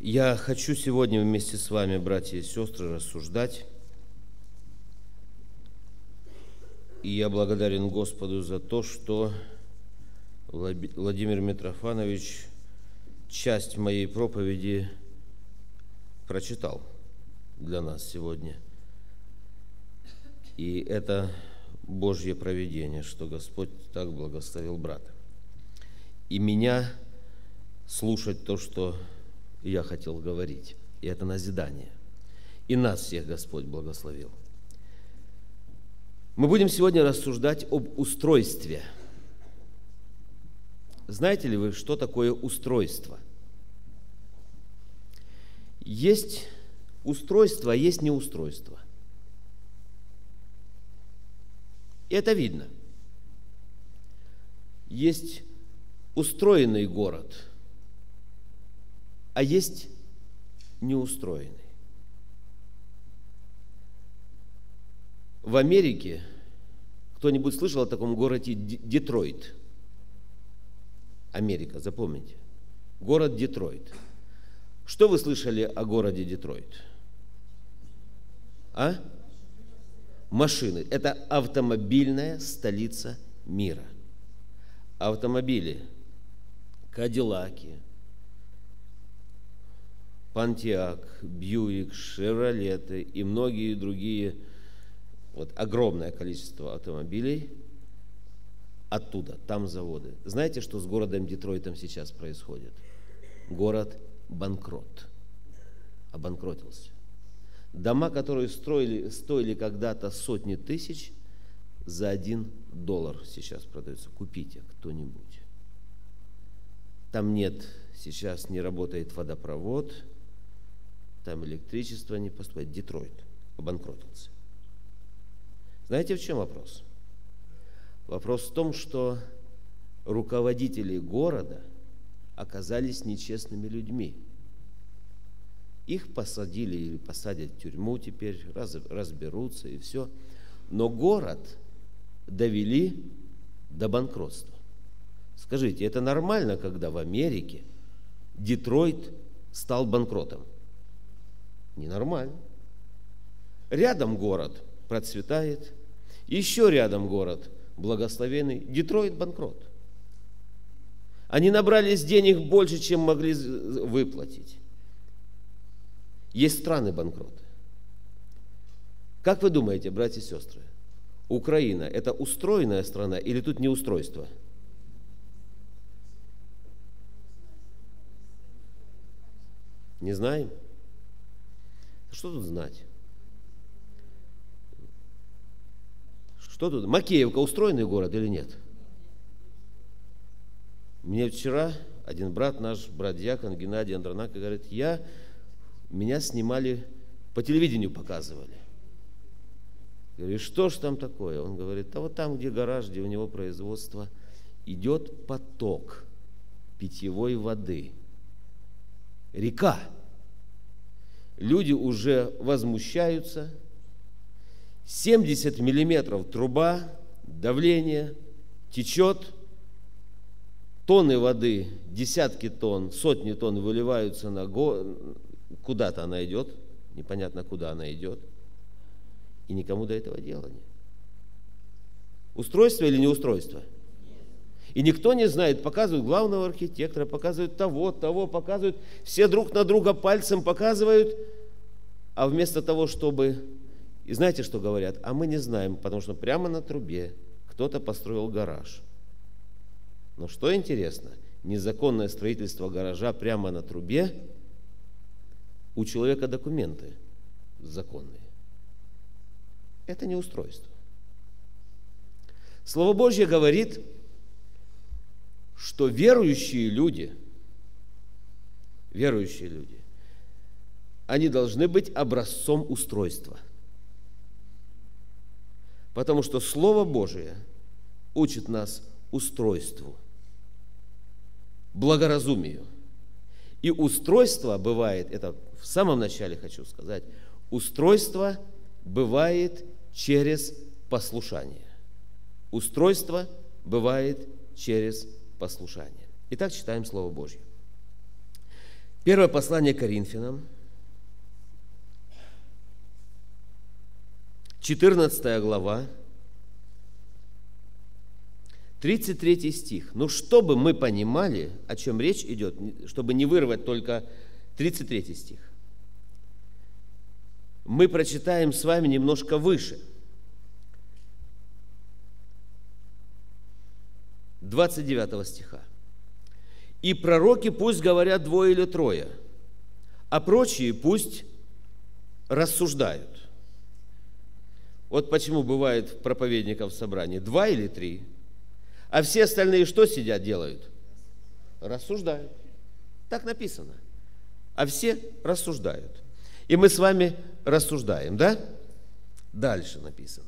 Я хочу сегодня вместе с вами, братья и сестры, рассуждать. И я благодарен Господу за то, что Владимир Митрофанович часть моей проповеди прочитал для нас сегодня. И это Божье проведение, что Господь так благословил брата. И меня слушать то, что я хотел говорить. И это назидание. И нас всех Господь благословил. Мы будем сегодня рассуждать об устройстве. Знаете ли вы, что такое устройство? Есть устройство, а есть неустройство. И это видно. Есть устроенный город – а есть неустроенный. В Америке кто-нибудь слышал о таком городе Детройт? Америка, запомните. Город Детройт. Что вы слышали о городе Детройт? А? Машины. Это автомобильная столица мира. Автомобили, Кадиллаки, Пантиак, Бьюик, Шевролеты и многие другие, вот огромное количество автомобилей оттуда, там заводы. Знаете, что с городом Детройтом сейчас происходит? Город банкрот, обанкротился. Дома, которые строили, стоили когда-то сотни тысяч, за один доллар сейчас продаются. Купите кто-нибудь. Там нет, сейчас не работает водопровод – там электричество не поступает. Детройт обанкротился. Знаете, в чем вопрос? Вопрос в том, что руководители города оказались нечестными людьми. Их посадили или посадят в тюрьму теперь, раз, разберутся и все. Но город довели до банкротства. Скажите, это нормально, когда в Америке Детройт стал банкротом? Ненормально. Рядом город процветает, еще рядом город благословенный, Детройт банкрот. Они набрались денег больше, чем могли выплатить. Есть страны банкроты. Как вы думаете, братья и сестры, Украина – это устроенная страна или тут неустройство? Не знаем? Что тут знать? Что тут? Макеевка устроенный город или нет? Мне вчера один брат наш, брат Дьякон Геннадий Андронак, говорит, я, меня снимали, по телевидению показывали. Говорю, что ж там такое? Он говорит, а вот там, где гараж, где у него производство, идет поток питьевой воды. Река люди уже возмущаются. 70 миллиметров труба, давление, течет, тонны воды, десятки тонн, сотни тонн выливаются на го... куда-то она идет, непонятно куда она идет, и никому до этого дела нет. Устройство или не устройство? И никто не знает, показывают главного архитектора, показывают того, того, показывают, все друг на друга пальцем показывают, а вместо того, чтобы... И знаете, что говорят? А мы не знаем, потому что прямо на трубе кто-то построил гараж. Но что интересно, незаконное строительство гаража прямо на трубе, у человека документы законные. Это не устройство. Слово Божье говорит, что верующие люди, верующие люди, они должны быть образцом устройства. Потому что Слово Божие учит нас устройству, благоразумию. И устройство бывает, это в самом начале хочу сказать, устройство бывает через послушание. Устройство бывает через послушание. Итак, читаем Слово Божье. Первое послание Коринфянам, 14 глава, 33 стих. Ну, чтобы мы понимали, о чем речь идет, чтобы не вырвать только 33 стих, мы прочитаем с вами немножко выше. 29 стиха. «И пророки пусть говорят двое или трое, а прочие пусть рассуждают». Вот почему бывает проповедников в собрании два или три, а все остальные что сидят, делают? Рассуждают. Так написано. А все рассуждают. И мы с вами рассуждаем, да? Дальше написано.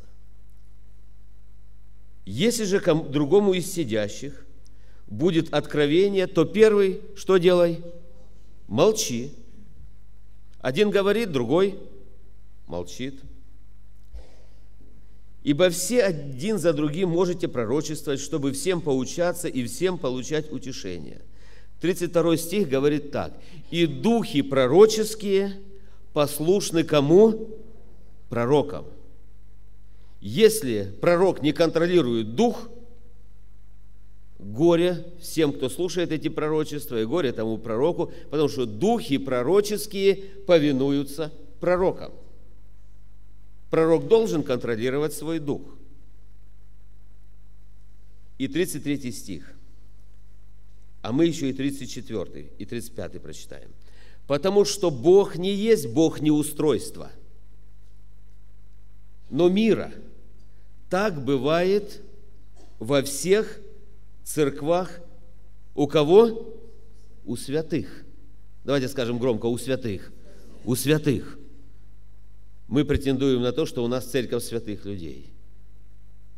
Если же кому, другому из сидящих будет откровение, то первый что делай? Молчи. Один говорит, другой молчит. Ибо все один за другим можете пророчествовать, чтобы всем поучаться и всем получать утешение. 32 стих говорит так. «И духи пророческие послушны кому? Пророкам». Если пророк не контролирует дух, горе всем, кто слушает эти пророчества, и горе тому пророку, потому что духи пророческие повинуются пророкам. Пророк должен контролировать свой дух. И 33 стих. А мы еще и 34 и 35 прочитаем. Потому что Бог не есть Бог неустройства, но мира. Так бывает во всех церквах. У кого? У святых. Давайте скажем громко, у святых. У святых мы претендуем на то, что у нас церковь святых людей.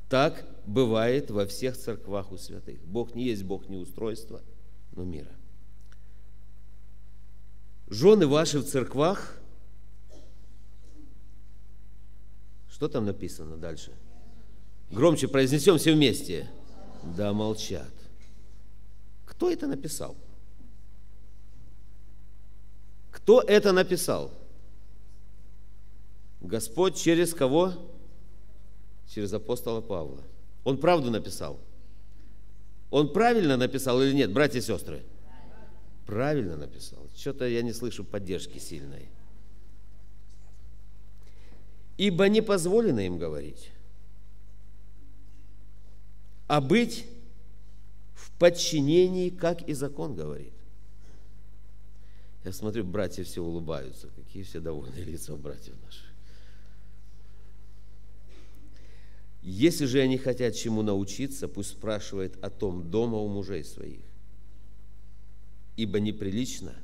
Так бывает во всех церквах у святых. Бог не есть Бог не устройства, но мира. Жены ваши в церквах, что там написано дальше? Громче произнесем все вместе. Да молчат. Кто это написал? Кто это написал? Господь через кого? Через апостола Павла. Он правду написал. Он правильно написал или нет, братья и сестры? Правильно написал. Что-то я не слышу поддержки сильной. Ибо не позволено им говорить, а быть в подчинении, как и закон говорит. Я смотрю, братья все улыбаются. Какие все довольные лица у братьев наших. Если же они хотят чему научиться, пусть спрашивает о том дома у мужей своих. Ибо неприлично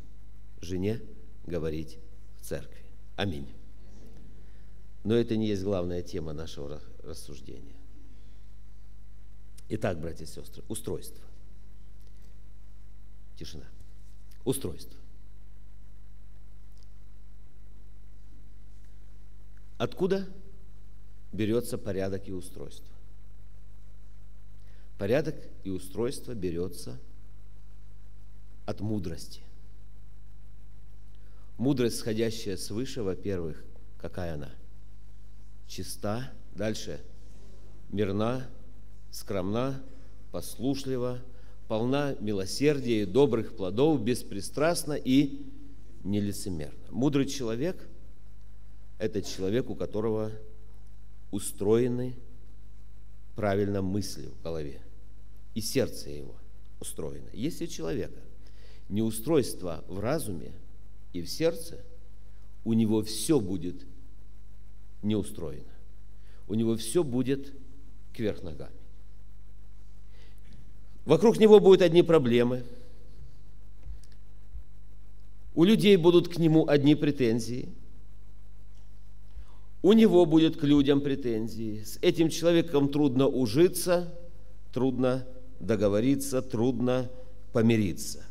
жене говорить в церкви. Аминь. Но это не есть главная тема нашего рассуждения. Итак, братья и сестры, устройство. Тишина. Устройство. Откуда берется порядок и устройство. Порядок и устройство берется от мудрости. Мудрость, сходящая свыше, во-первых, какая она? Чиста, дальше мирна, скромна, послушлива, полна милосердия и добрых плодов, беспристрастна и нелицемерна. Мудрый человек – это человек, у которого устроены правильно мысли в голове, и сердце его устроено. Если у человека не устройство в разуме и в сердце, у него все будет неустроено. У него все будет кверх ногами. Вокруг него будут одни проблемы. У людей будут к нему одни претензии – у него будет к людям претензии. С этим человеком трудно ужиться, трудно договориться, трудно помириться.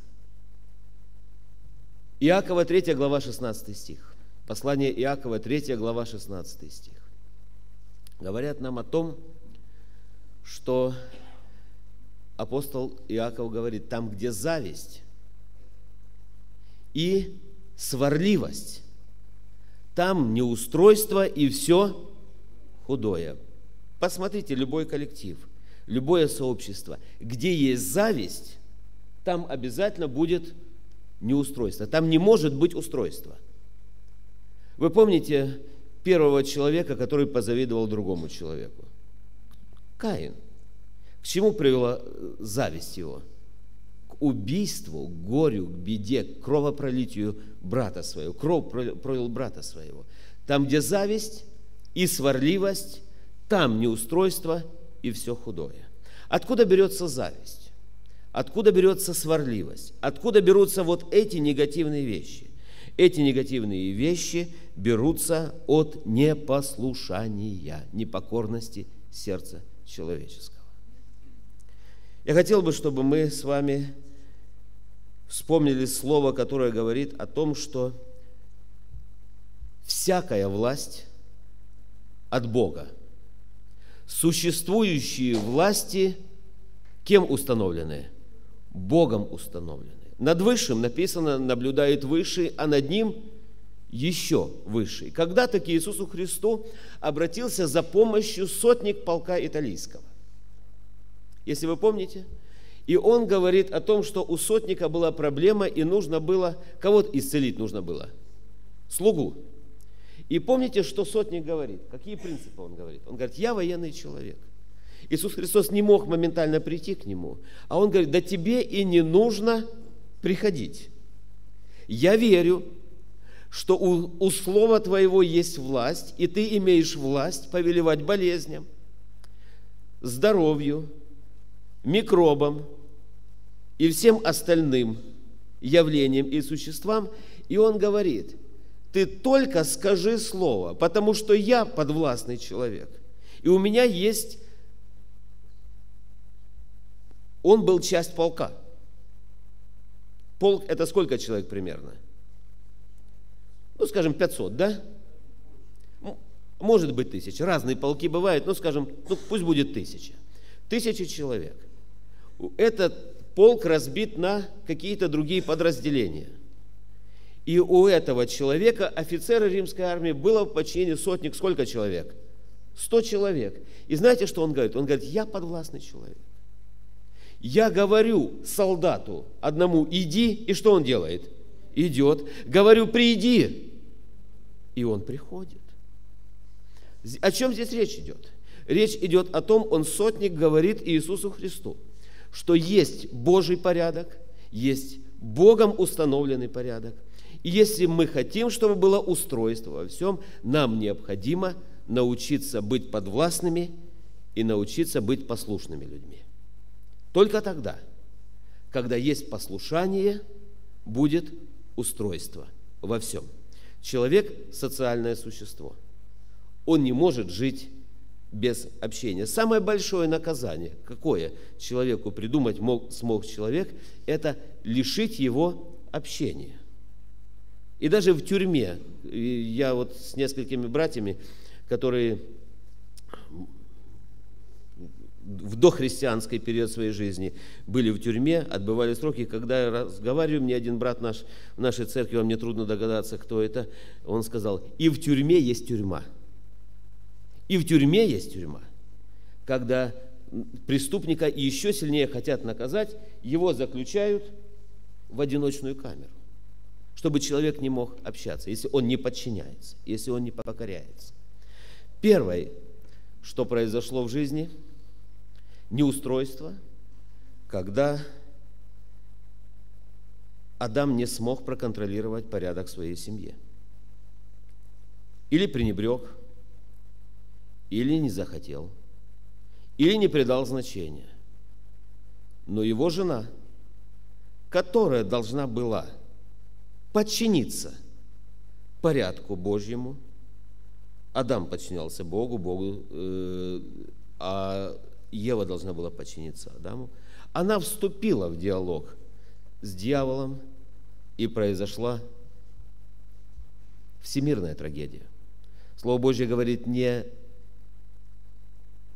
Иакова 3 глава 16 стих. Послание Иакова 3 глава 16 стих. Говорят нам о том, что апостол Иаков говорит, там, где зависть и сварливость. Там неустройство и все худое. Посмотрите любой коллектив, любое сообщество. Где есть зависть, там обязательно будет неустройство. Там не может быть устройства. Вы помните первого человека, который позавидовал другому человеку? Каин. Чему привела зависть его? К убийству, к горю, к беде, к кровопролитию брата своего. Кровь пролил брата своего. Там, где зависть и сварливость, там неустройство и все худое. Откуда берется зависть? Откуда берется сварливость? Откуда берутся вот эти негативные вещи? Эти негативные вещи берутся от непослушания, непокорности сердца человеческого. Я хотел бы, чтобы мы с вами вспомнили слово, которое говорит о том, что всякая власть от Бога – существующие власти кем установлены? Богом установлены. Над высшим написано, наблюдает высший, а над ним еще высший. Когда-то к Иисусу Христу обратился за помощью сотник полка италийского. Если вы помните, и он говорит о том, что у сотника была проблема, и нужно было, кого исцелить нужно было? Слугу. И помните, что сотник говорит? Какие принципы он говорит? Он говорит, я военный человек. Иисус Христос не мог моментально прийти к нему, а он говорит, да тебе и не нужно приходить. Я верю, что у, у слова твоего есть власть, и ты имеешь власть повелевать болезням, здоровью, микробам и всем остальным явлениям и существам. И он говорит – ты только скажи слово, потому что я подвластный человек. И у меня есть... Он был часть полка. Полк – это сколько человек примерно? Ну, скажем, 500, да? Может быть, тысяча. Разные полки бывают, ну, скажем, ну, пусть будет тысяча. Тысяча человек. Этот полк разбит на какие-то другие подразделения. И у этого человека, офицера римской армии, было в подчинении сотник сколько человек? Сто человек. И знаете, что он говорит? Он говорит, я подвластный человек. Я говорю солдату одному, иди, и что он делает? Идет. Говорю, приди. И он приходит. О чем здесь речь идет? Речь идет о том, он сотник говорит Иисусу Христу, что есть Божий порядок, есть Богом установленный порядок, и если мы хотим, чтобы было устройство во всем, нам необходимо научиться быть подвластными и научиться быть послушными людьми. Только тогда, когда есть послушание, будет устройство во всем. Человек – социальное существо. Он не может жить без общения. Самое большое наказание, какое человеку придумать мог, смог человек, это лишить его общения – и даже в тюрьме, я вот с несколькими братьями, которые в дохристианский период своей жизни были в тюрьме, отбывали сроки. Когда я разговариваю, мне один брат наш в нашей церкви, вам мне трудно догадаться, кто это, он сказал, и в тюрьме есть тюрьма. И в тюрьме есть тюрьма. Когда преступника еще сильнее хотят наказать, его заключают в одиночную камеру чтобы человек не мог общаться, если он не подчиняется, если он не покоряется. Первое, что произошло в жизни, неустройство, когда Адам не смог проконтролировать порядок в своей семье. Или пренебрег, или не захотел, или не придал значения. Но его жена, которая должна была подчиниться порядку Божьему. Адам подчинялся Богу, Богу, э, а Ева должна была подчиниться Адаму. Она вступила в диалог с дьяволом, и произошла всемирная трагедия. Слово Божье говорит, не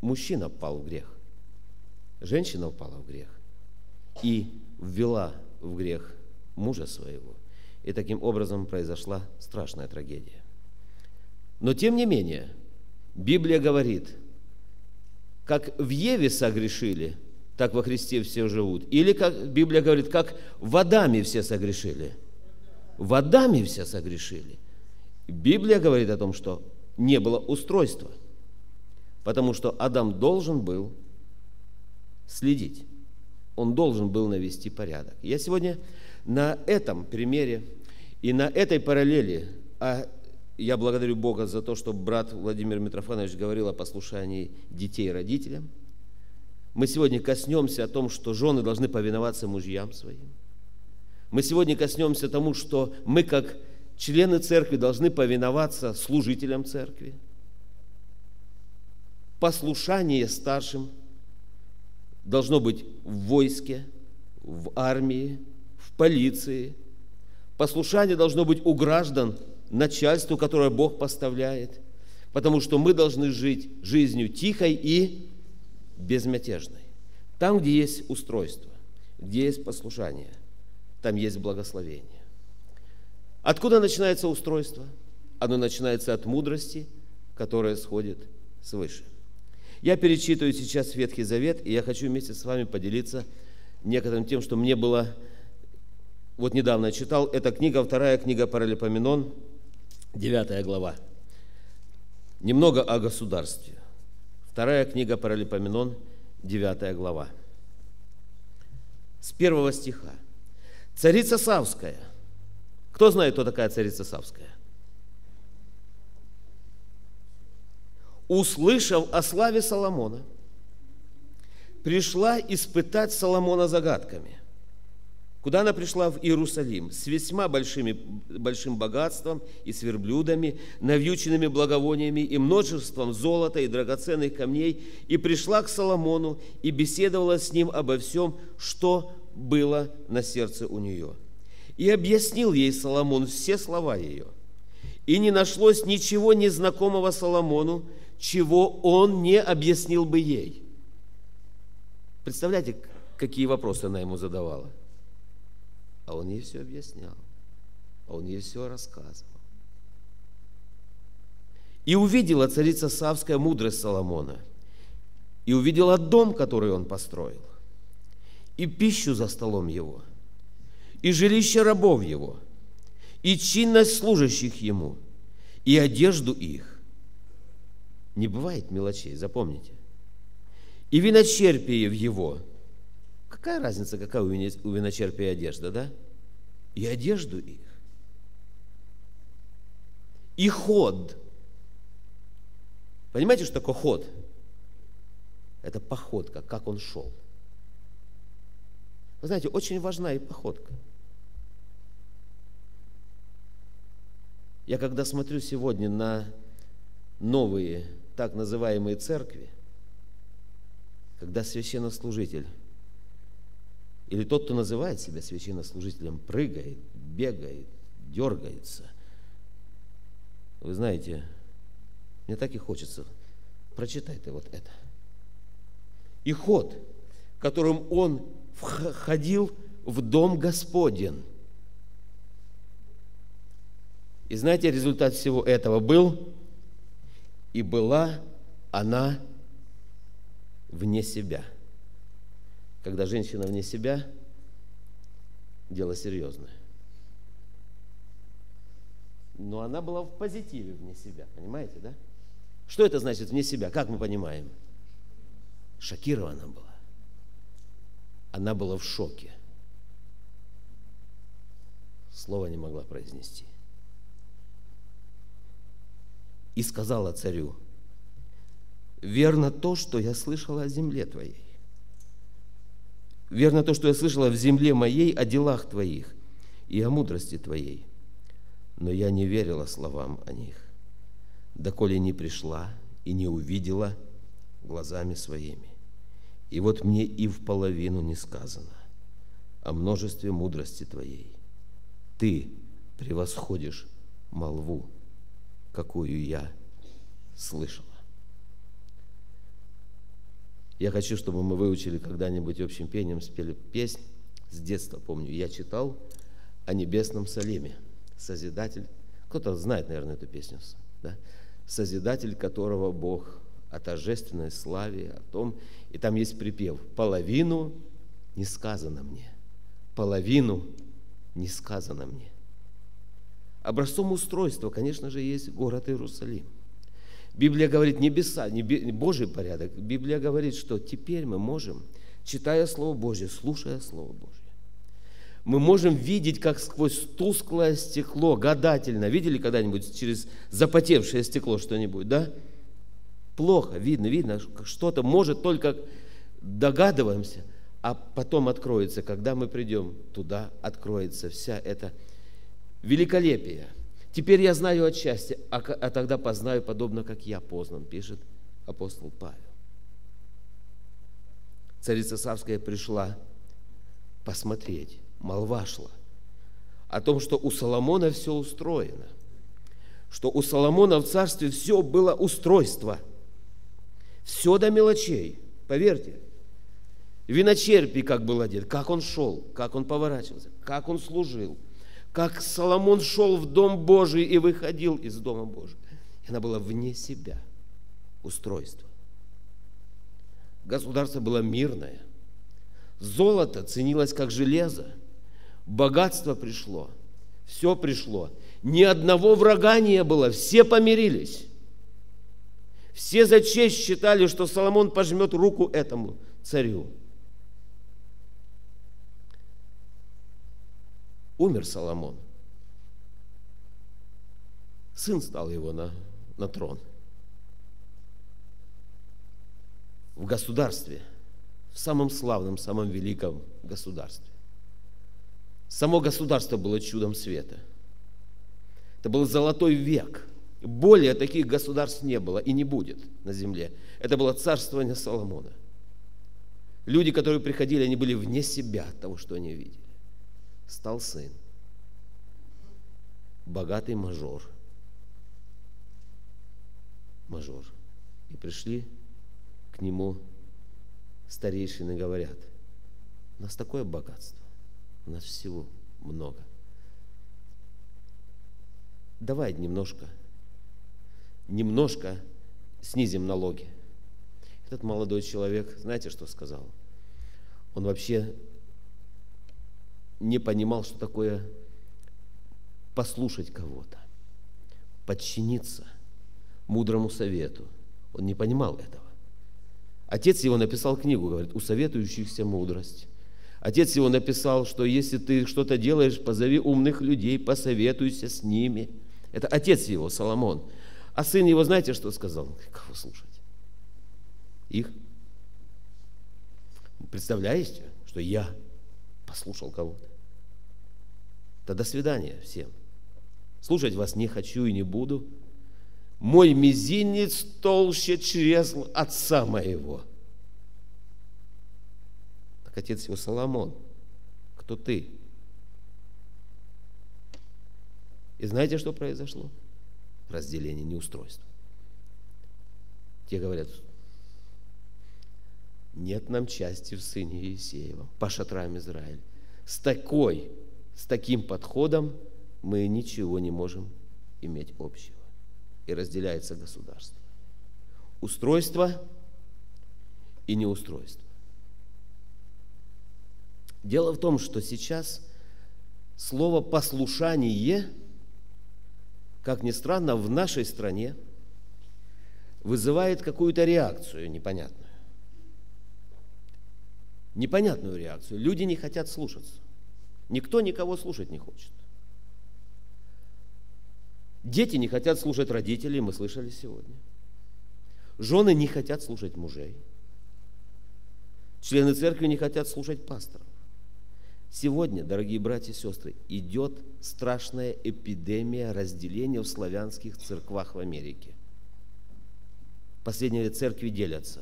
мужчина пал в грех, женщина упала в грех и ввела в грех мужа своего. И таким образом произошла страшная трагедия. Но тем не менее, Библия говорит, как в Еве согрешили, так во Христе все живут. Или, как Библия говорит, как в Адаме все согрешили. В Адаме все согрешили. Библия говорит о том, что не было устройства, потому что Адам должен был следить. Он должен был навести порядок. Я сегодня на этом примере и на этой параллели, а я благодарю Бога за то, что брат Владимир Митрофанович говорил о послушании детей родителям. Мы сегодня коснемся о том, что жены должны повиноваться мужьям своим. Мы сегодня коснемся тому, что мы, как члены церкви, должны повиноваться служителям церкви. Послушание старшим должно быть в войске, в армии, в полиции. Послушание должно быть у граждан начальству, которое Бог поставляет, потому что мы должны жить жизнью тихой и безмятежной. Там, где есть устройство, где есть послушание, там есть благословение. Откуда начинается устройство? Оно начинается от мудрости, которая сходит свыше. Я перечитываю сейчас Ветхий Завет, и я хочу вместе с вами поделиться некоторым тем, что мне было... Вот недавно я читал, это книга, вторая книга Паралипоменон, 9 глава. Немного о государстве. Вторая книга Паралипоменон, 9 глава. С первого стиха. Царица Савская. Кто знает, кто такая царица Савская? Услышав о славе Соломона, пришла испытать Соломона загадками. Куда она пришла? В Иерусалим с весьма большими, большим богатством и с верблюдами, навьюченными благовониями и множеством золота и драгоценных камней, и пришла к Соломону и беседовала с ним обо всем, что было на сердце у нее. И объяснил ей Соломон все слова ее. И не нашлось ничего незнакомого Соломону, чего он не объяснил бы ей. Представляете, какие вопросы она ему задавала? А он ей все объяснял. А он ей все рассказывал. И увидела царица Савская мудрость Соломона. И увидела дом, который он построил. И пищу за столом его. И жилище рабов его. И чинность служащих ему. И одежду их. Не бывает мелочей, запомните. И виночерпие в его – Какая разница, какая у виночерпия одежда, да? И одежду их. И ход. Понимаете, что такое ход? Это походка, как он шел. Вы знаете, очень важна и походка. Я когда смотрю сегодня на новые так называемые церкви, когда священнослужитель или тот, кто называет себя священнослужителем, прыгает, бегает, дергается. Вы знаете, мне так и хочется. Прочитайте вот это. И ход, которым он входил в дом Господен. И знаете, результат всего этого был, и была она вне себя – когда женщина вне себя, дело серьезное. Но она была в позитиве вне себя, понимаете, да? Что это значит вне себя? Как мы понимаем? Шокирована была. Она была в шоке. Слова не могла произнести. И сказала царю, верно то, что я слышала о земле твоей Верно то, что я слышала в земле моей о делах твоих и о мудрости твоей. Но я не верила словам о них, доколе не пришла и не увидела глазами своими. И вот мне и в половину не сказано о множестве мудрости твоей. Ты превосходишь молву, какую я слышал. Я хочу, чтобы мы выучили когда-нибудь общим пением, спели песнь. С детства помню, я читал о небесном Салиме. Созидатель, кто-то знает, наверное, эту песню, да? Созидатель которого Бог о торжественной славе, о том, и там есть припев, половину не сказано мне, половину не сказано мне. Образцом устройства, конечно же, есть город Иерусалим. Библия говорит небеса, небе, Божий порядок. Библия говорит, что теперь мы можем, читая Слово Божье, слушая Слово Божье, мы можем видеть, как сквозь тусклое стекло, гадательно. Видели когда-нибудь через запотевшее стекло что-нибудь, да? Плохо, видно, видно, что-то может только догадываемся, а потом откроется, когда мы придем туда, откроется вся эта великолепие. Теперь я знаю отчасти, а, а тогда познаю подобно, как я познан, пишет апостол Павел. Царица Савская пришла посмотреть, молва шла о том, что у Соломона все устроено, что у Соломона в царстве все было устройство, все до мелочей, поверьте. Виночерпий как был одет, как он шел, как он поворачивался, как он служил – как Соломон шел в Дом Божий и выходил из Дома. И она была вне себя, устройство. Государство было мирное. Золото ценилось как железо. Богатство пришло. Все пришло. Ни одного врага не было. Все помирились. Все за честь считали, что Соломон пожмет руку этому царю. Умер Соломон. Сын стал его на, на трон. В государстве, в самом славном, самом великом государстве. Само государство было чудом света. Это был золотой век. Более таких государств не было и не будет на земле. Это было царствование Соломона. Люди, которые приходили, они были вне себя от того, что они видели стал сын. Богатый мажор. Мажор. И пришли к нему старейшины, говорят, у нас такое богатство, у нас всего много. Давай немножко, немножко снизим налоги. Этот молодой человек, знаете, что сказал? Он вообще не понимал, что такое послушать кого-то, подчиниться мудрому совету. Он не понимал этого. Отец его написал книгу, говорит, у советующихся мудрость. Отец его написал, что если ты что-то делаешь, позови умных людей, посоветуйся с ними. Это отец его, Соломон. А сын его, знаете, что сказал? Кого слушать? Их. Представляете, что я послушал кого-то? Да до свидания всем. Слушать вас не хочу и не буду. Мой мизинец толще чресл отца моего. Так отец его Соломон. Кто ты? И знаете, что произошло? Разделение, неустройство. Те говорят, нет нам части в сыне Иисеева, по шатрам Израиля. С такой с таким подходом мы ничего не можем иметь общего. И разделяется государство. Устройство и неустройство. Дело в том, что сейчас слово «послушание», как ни странно, в нашей стране вызывает какую-то реакцию непонятную. Непонятную реакцию. Люди не хотят слушаться. Никто никого слушать не хочет. Дети не хотят слушать родителей, мы слышали сегодня. Жены не хотят слушать мужей. Члены церкви не хотят слушать пасторов. Сегодня, дорогие братья и сестры, идет страшная эпидемия разделения в славянских церквах в Америке. Последние церкви делятся.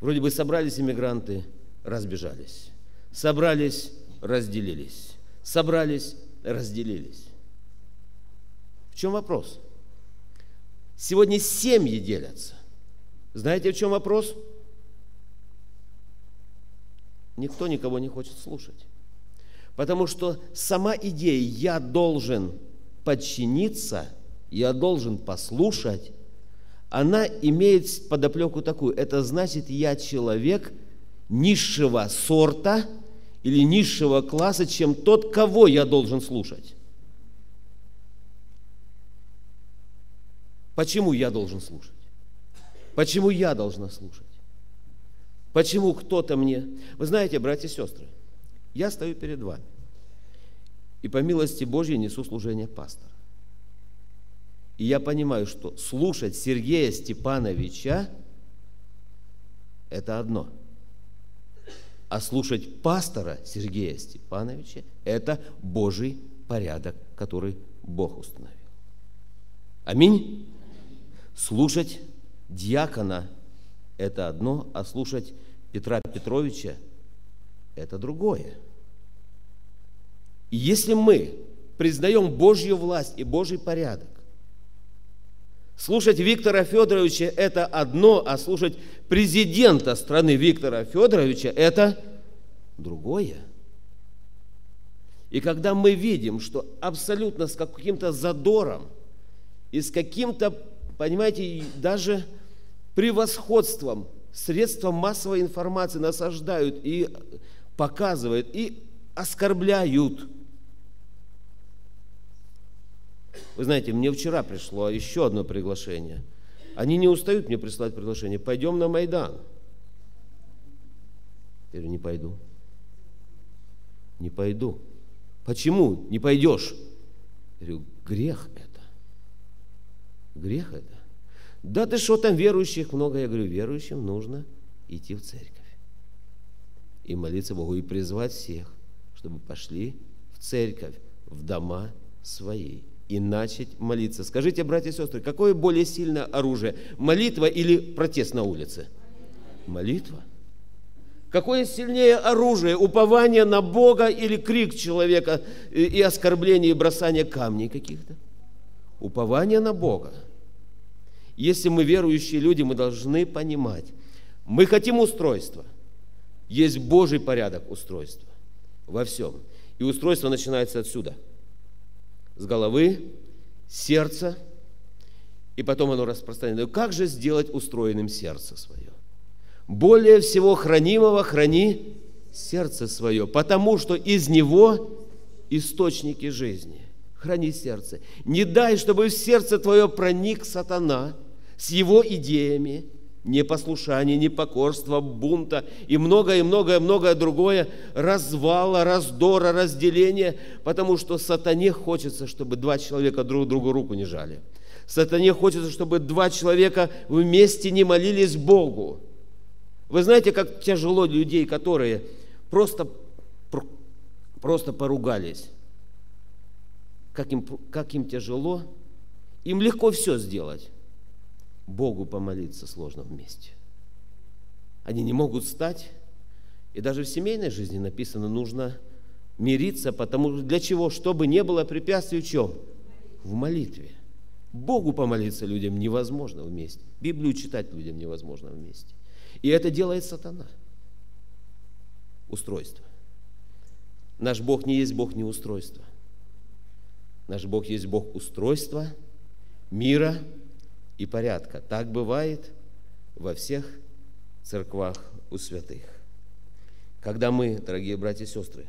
Вроде бы собрались иммигранты, разбежались. Собрались, разделились собрались, разделились. В чем вопрос? Сегодня семьи делятся. Знаете, в чем вопрос? Никто никого не хочет слушать. Потому что сама идея «я должен подчиниться», «я должен послушать», она имеет подоплеку такую. Это значит, я человек низшего сорта или низшего класса, чем тот, кого я должен слушать. Почему я должен слушать? Почему я должна слушать? Почему кто-то мне... Вы знаете, братья и сестры, я стою перед вами. И по милости Божьей несу служение пастора. И я понимаю, что слушать Сергея Степановича – это одно. А слушать пастора Сергея Степановича – это Божий порядок, который Бог установил. Аминь. Слушать диакона – это одно, а слушать Петра Петровича – это другое. И если мы признаем Божью власть и Божий порядок, Слушать Виктора Федоровича – это одно, а слушать президента страны Виктора Федоровича – это другое. И когда мы видим, что абсолютно с каким-то задором и с каким-то, понимаете, даже превосходством средства массовой информации насаждают и показывают, и оскорбляют – Вы знаете, мне вчера пришло еще одно приглашение. Они не устают мне прислать приглашение. Пойдем на Майдан. Я говорю, не пойду. Не пойду. Почему не пойдешь? Я говорю, грех это. Грех это. Да ты что там верующих много? Я говорю, верующим нужно идти в церковь. И молиться Богу, и призвать всех, чтобы пошли в церковь, в дома свои и начать молиться. Скажите, братья и сестры, какое более сильное оружие? Молитва или протест на улице? Молитва. Какое сильнее оружие? Упование на Бога или крик человека и оскорбление и бросание камней каких-то? Упование на Бога. Если мы верующие люди, мы должны понимать, мы хотим устройства. Есть Божий порядок устройства во всем. И устройство начинается отсюда – с головы, сердца, и потом оно распространяется. Как же сделать устроенным сердце свое? Более всего хранимого храни сердце свое, потому что из него источники жизни. Храни сердце. Не дай, чтобы в сердце твое проник сатана с его идеями, непослушания, непокорства, бунта и многое-многое-многое другое, развала, раздора, разделения, потому что сатане хочется, чтобы два человека друг другу руку не жали. Сатане хочется, чтобы два человека вместе не молились Богу. Вы знаете, как тяжело людей, которые просто, просто поругались. Как им, как им тяжело. Им легко все сделать Богу помолиться сложно вместе. Они не могут стать. И даже в семейной жизни написано, нужно мириться, потому что для чего? Чтобы не было препятствий в чем? В молитве. Богу помолиться людям невозможно вместе. Библию читать людям невозможно вместе. И это делает сатана. Устройство. Наш Бог не есть Бог неустройства. Наш Бог есть Бог устройства, мира, и порядка. Так бывает во всех церквах у святых. Когда мы, дорогие братья и сестры,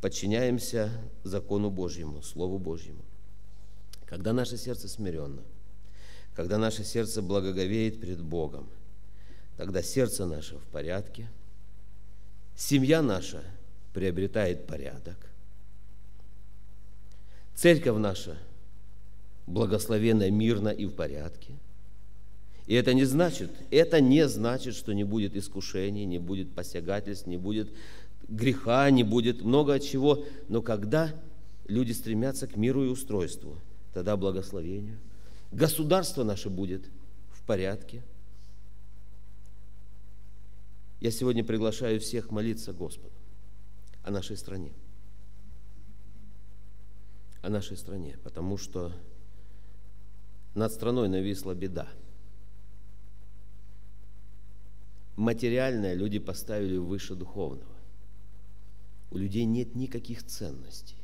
подчиняемся закону Божьему, Слову Божьему, когда наше сердце смиренно, когда наше сердце благоговеет перед Богом, тогда сердце наше в порядке, семья наша приобретает порядок, церковь наша – благословенно, мирно и в порядке. И это не значит, это не значит, что не будет искушений, не будет посягательств, не будет греха, не будет много чего. Но когда люди стремятся к миру и устройству, тогда благословению. Государство наше будет в порядке. Я сегодня приглашаю всех молиться Господу о нашей стране. О нашей стране, потому что над страной нависла беда. Материальное люди поставили выше духовного. у людей нет никаких ценностей.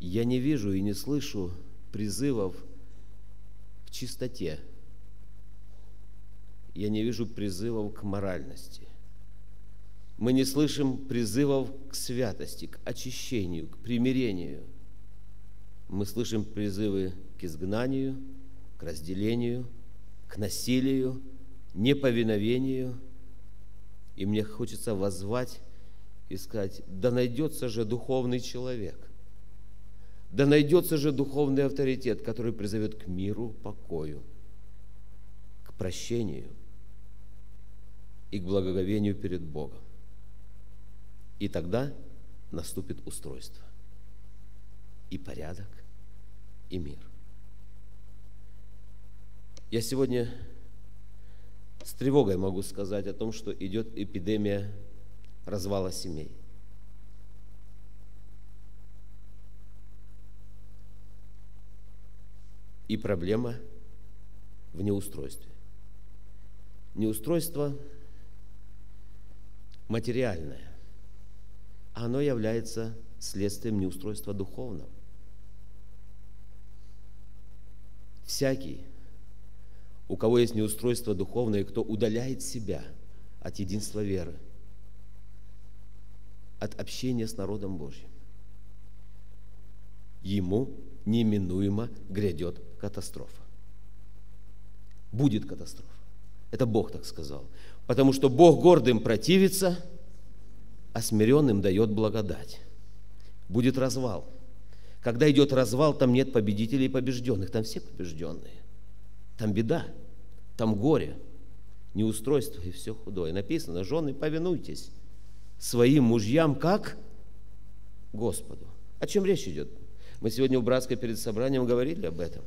Я не вижу и не слышу призывов к чистоте. Я не вижу призывов к моральности. Мы не слышим призывов к святости, к очищению, к примирению. Мы слышим призывы к изгнанию, к разделению, к насилию, неповиновению. И мне хочется воззвать и сказать, да найдется же духовный человек, да найдется же духовный авторитет, который призовет к миру, покою, к прощению и к благоговению перед Богом. И тогда наступит устройство и порядок, и мир. Я сегодня с тревогой могу сказать о том, что идет эпидемия развала семей. И проблема в неустройстве. Неустройство материальное, оно является следствием неустройства духовного. Всякий, у кого есть неустройство духовное, кто удаляет себя от единства веры, от общения с народом Божьим, ему неминуемо грядет катастрофа. Будет катастрофа. Это Бог так сказал. Потому что Бог гордым противится, а смиренным дает благодать. Будет развал. Когда идет развал, там нет победителей и побежденных, там все побежденные. Там беда, там горе, неустройство и все худое. Написано, жены, повинуйтесь своим мужьям как Господу. О чем речь идет? Мы сегодня в братской перед собранием говорили об этом.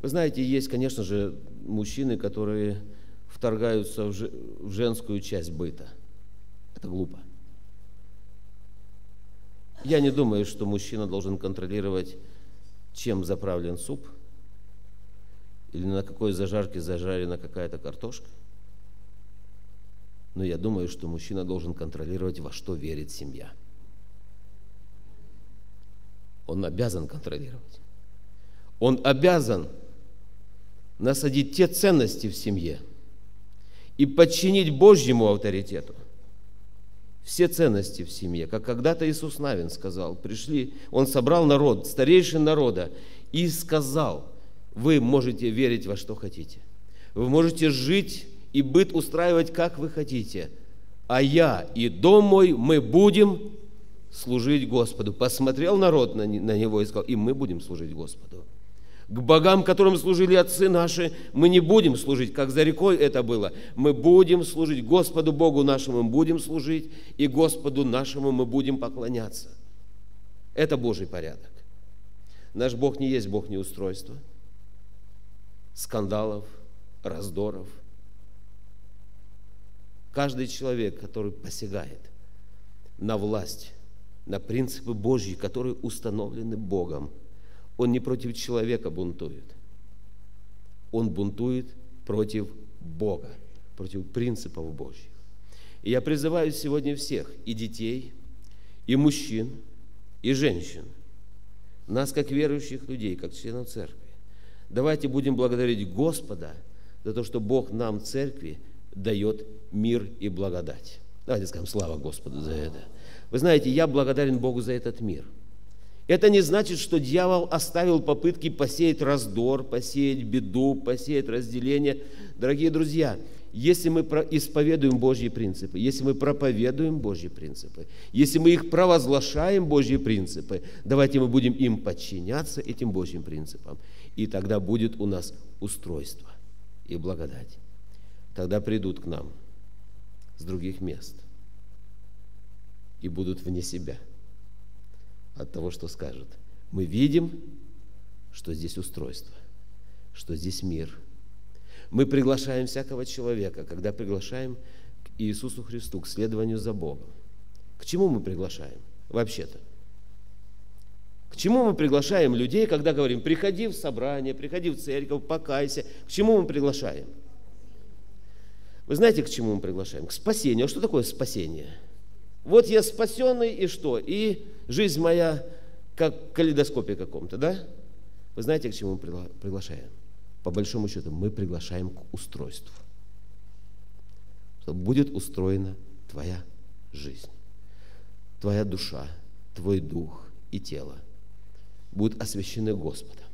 Вы знаете, есть, конечно же, мужчины, которые вторгаются в женскую часть быта. Это глупо. Я не думаю, что мужчина должен контролировать, чем заправлен суп, или на какой зажарке зажарена какая-то картошка. Но я думаю, что мужчина должен контролировать, во что верит семья. Он обязан контролировать. Он обязан насадить те ценности в семье и подчинить Божьему авторитету все ценности в семье. Как когда-то Иисус Навин сказал, пришли, Он собрал народ, старейшин народа, и сказал, вы можете верить во что хотите. Вы можете жить и быт устраивать, как вы хотите. А я и дом мой, мы будем служить Господу. Посмотрел народ на, на него и сказал, и мы будем служить Господу. К богам, которым служили отцы наши, мы не будем служить, как за рекой это было. Мы будем служить Господу Богу нашему, мы будем служить, и Господу нашему мы будем поклоняться. Это Божий порядок. Наш Бог не есть Бог неустройства, скандалов, раздоров – Каждый человек, который посягает на власть, на принципы Божьи, которые установлены Богом, он не против человека бунтует. Он бунтует против Бога, против принципов Божьих. И я призываю сегодня всех, и детей, и мужчин, и женщин, нас, как верующих людей, как членов церкви, давайте будем благодарить Господа за то, что Бог нам, церкви, дает мир и благодать. Давайте скажем, слава Господу за это. Вы знаете, я благодарен Богу за этот мир. Это не значит, что дьявол оставил попытки посеять раздор, посеять беду, посеять разделение. Дорогие друзья, если мы исповедуем Божьи принципы, если мы проповедуем Божьи принципы, если мы их провозглашаем Божьи принципы, давайте мы будем им подчиняться, этим Божьим принципам. И тогда будет у нас устройство и благодать тогда придут к нам с других мест и будут вне себя от того, что скажут. Мы видим, что здесь устройство, что здесь мир. Мы приглашаем всякого человека, когда приглашаем к Иисусу Христу, к следованию за Богом. К чему мы приглашаем вообще-то? К чему мы приглашаем людей, когда говорим, приходи в собрание, приходи в церковь, покайся. К чему мы приглашаем? Вы знаете, к чему мы приглашаем? К спасению. А что такое спасение? Вот я спасенный, и что? И жизнь моя как в калейдоскопе каком-то, да? Вы знаете, к чему мы приглашаем? По большому счету, мы приглашаем к устройству. Чтобы будет устроена твоя жизнь, твоя душа, твой дух и тело будут освящены Господом.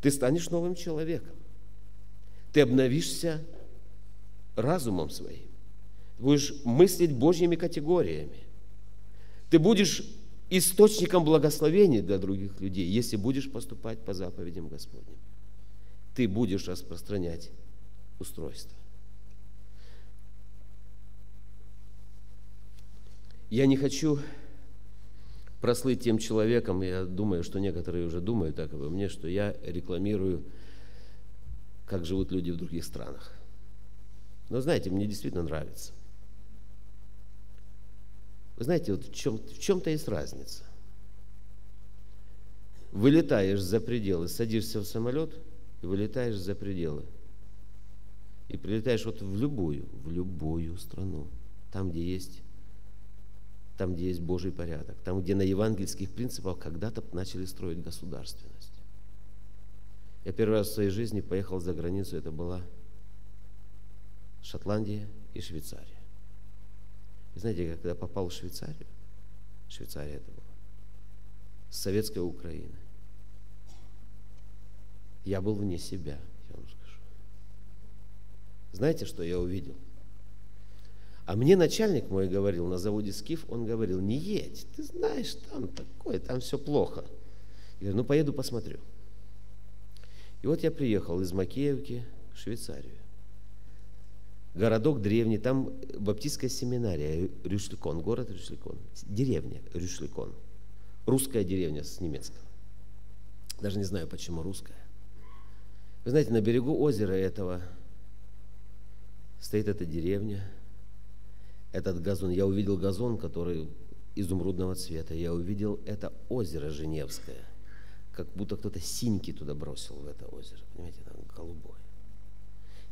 Ты станешь новым человеком. Ты обновишься разумом своим. Будешь мыслить Божьими категориями. Ты будешь источником благословения для других людей, если будешь поступать по заповедям Господним. Ты будешь распространять устройство. Я не хочу прослыть тем человеком, я думаю, что некоторые уже думают так обо мне, что я рекламирую, как живут люди в других странах. Но знаете, мне действительно нравится. Вы знаете, вот в, чем, в чем-то есть разница. Вылетаешь за пределы, садишься в самолет и вылетаешь за пределы. И прилетаешь вот в любую, в любую страну, там, где есть там, где есть Божий порядок, там, где на евангельских принципах когда-то начали строить государственность. Я первый раз в своей жизни поехал за границу, это была Шотландия и Швейцария. И знаете, когда попал в Швейцарию, Швейцария это была, с советской Украины, я был вне себя, я вам скажу. Знаете, что я увидел? А мне начальник мой говорил на заводе Скиф, он говорил, не едь, ты знаешь, там такое, там все плохо. Я говорю, ну поеду посмотрю. И вот я приехал из Макеевки в Швейцарию городок древний, там баптистская семинария, Рюшликон, город Рюшликон, деревня Рюшликон, русская деревня с немецкого. Даже не знаю, почему русская. Вы знаете, на берегу озера этого стоит эта деревня, этот газон. Я увидел газон, который изумрудного цвета. Я увидел это озеро Женевское, как будто кто-то синьки туда бросил в это озеро. Понимаете, там голубое.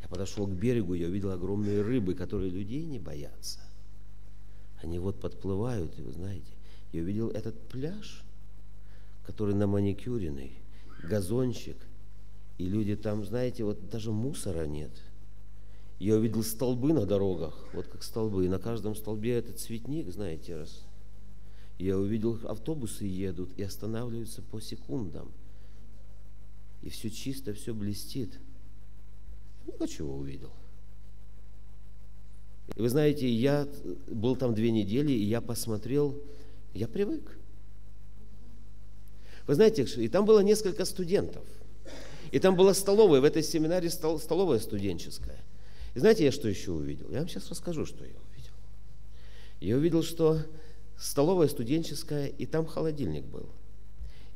Я подошел к берегу, я увидел огромные рыбы, которые людей не боятся. Они вот подплывают, вы знаете, я увидел этот пляж, который на маникюренный, газончик, и люди там, знаете, вот даже мусора нет. Я увидел столбы на дорогах, вот как столбы, и на каждом столбе этот цветник, знаете, раз. Я увидел, автобусы едут и останавливаются по секундам. И все чисто, все блестит – много чего увидел. И вы знаете, я был там две недели, и я посмотрел, я привык. Вы знаете, и там было несколько студентов. И там была столовая, в этой семинаре столовая студенческая. И знаете, я что еще увидел? Я вам сейчас расскажу, что я увидел. Я увидел, что столовая студенческая, и там холодильник был.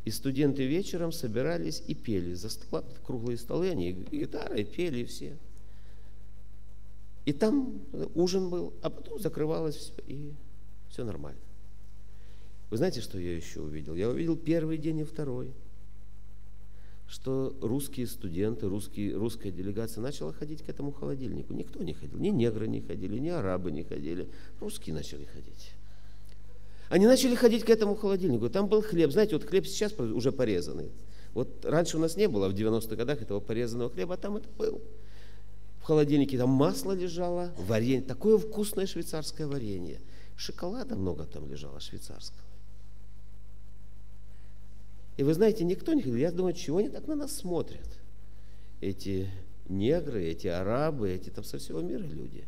И студенты вечером собирались и пели за столом, круглые столы, они и гитарой пели все. И там ужин был, а потом закрывалось все, и все нормально. Вы знаете, что я еще увидел? Я увидел первый день и второй, что русские студенты, русские, русская делегация начала ходить к этому холодильнику. Никто не ходил, ни негры не ходили, ни арабы не ходили, русские начали ходить. Они начали ходить к этому холодильнику. Там был хлеб. Знаете, вот хлеб сейчас уже порезанный. Вот раньше у нас не было в 90-х годах этого порезанного хлеба, а там это был. В холодильнике там масло лежало, варенье, такое вкусное швейцарское варенье. Шоколада много там лежало швейцарского. И вы знаете, никто не ходил. Я думаю, чего они так на нас смотрят? Эти негры, эти арабы, эти там со всего мира люди.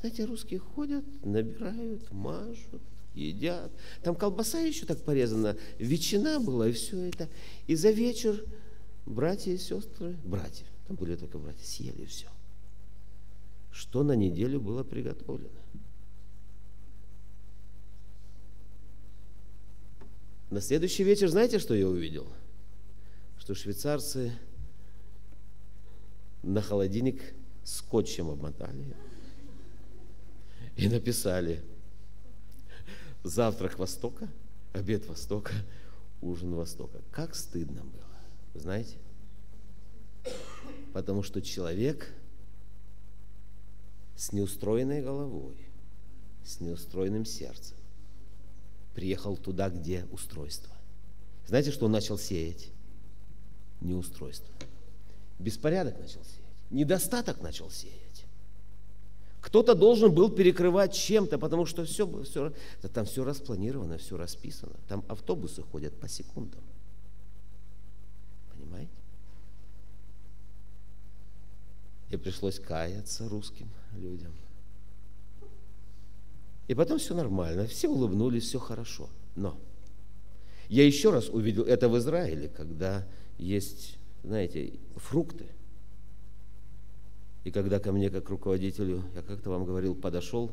Знаете, русские ходят, набирают, мажут, едят. Там колбаса еще так порезана, ветчина была, и все это. И за вечер братья и сестры, братья, там были только братья, съели все. Что на неделю было приготовлено. На следующий вечер, знаете, что я увидел? Что швейцарцы на холодильник скотчем обмотали и написали – завтрак Востока, обед Востока, ужин Востока. Как стыдно было, знаете? Потому что человек с неустроенной головой, с неустроенным сердцем приехал туда, где устройство. Знаете, что он начал сеять? Неустройство. Беспорядок начал сеять. Недостаток начал сеять. Кто-то должен был перекрывать чем-то, потому что все, все, там все распланировано, все расписано. Там автобусы ходят по секундам. Понимаете? И пришлось каяться русским людям. И потом все нормально, все улыбнулись, все хорошо. Но я еще раз увидел это в Израиле, когда есть, знаете, фрукты – и когда ко мне, как руководителю, я как-то вам говорил, подошел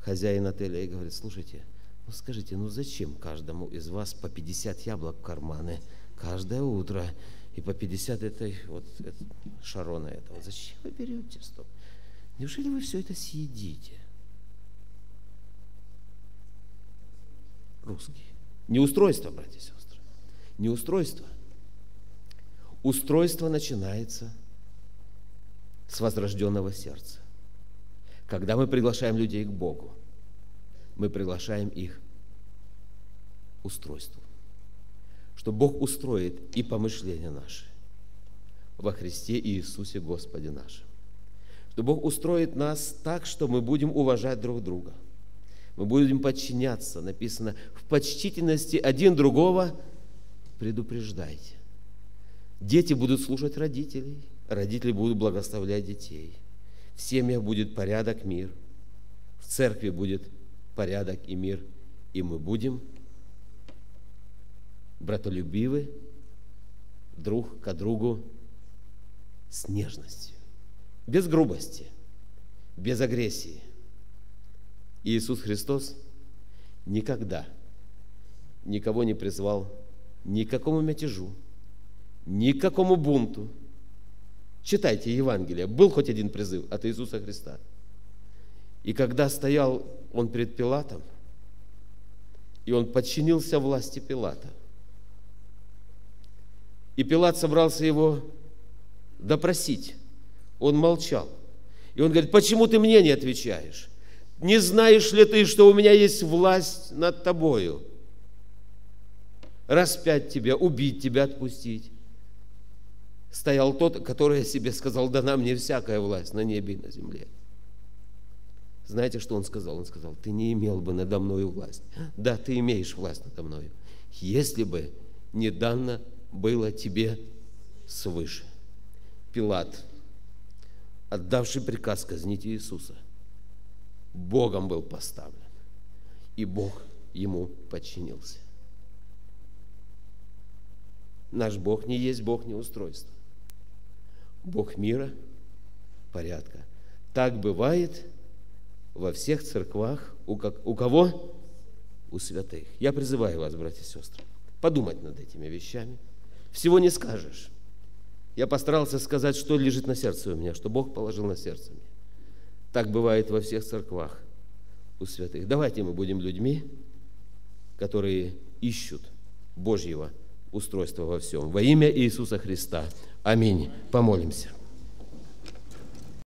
хозяин отеля и говорит, слушайте, ну скажите, ну зачем каждому из вас по 50 яблок в карманы каждое утро и по 50 этой вот это, шарона этого? Зачем вы берете стоп? Неужели вы все это съедите? Русские. Неустройство, братья и сестры. Неустройство. Устройство начинается с возрожденного сердца. Когда мы приглашаем людей к Богу, мы приглашаем их устройству. Что Бог устроит и помышления наши во Христе Иисусе Господе нашем. Что Бог устроит нас так, что мы будем уважать друг друга. Мы будем подчиняться. Написано, в почтительности один другого предупреждайте. Дети будут слушать родителей родители будут благословлять детей. В семьях будет порядок, мир. В церкви будет порядок и мир. И мы будем братолюбивы друг к другу с нежностью, без грубости, без агрессии. Иисус Христос никогда никого не призвал ни к какому мятежу, ни к какому бунту – Читайте Евангелие. Был хоть один призыв от Иисуса Христа. И когда стоял он перед Пилатом, и он подчинился власти Пилата, и Пилат собрался его допросить, он молчал. И он говорит, почему ты мне не отвечаешь? Не знаешь ли ты, что у меня есть власть над тобою? Распять тебя, убить тебя, отпустить стоял тот, который о себе сказал, дана мне всякая власть на небе и на земле. Знаете, что он сказал? Он сказал, ты не имел бы надо мною власть. Да, ты имеешь власть надо мною, если бы не дано было тебе свыше. Пилат, отдавший приказ казнить Иисуса, Богом был поставлен, и Бог ему подчинился. Наш Бог не есть Бог неустройства. Бог мира, порядка. Так бывает во всех церквах. У, как, у кого? У святых. Я призываю вас, братья и сестры, подумать над этими вещами. Всего не скажешь. Я постарался сказать, что лежит на сердце у меня, что Бог положил на сердце. Так бывает во всех церквах у святых. Давайте мы будем людьми, которые ищут Божьего устройства во всем. Во имя Иисуса Христа. Аминь. Помолимся.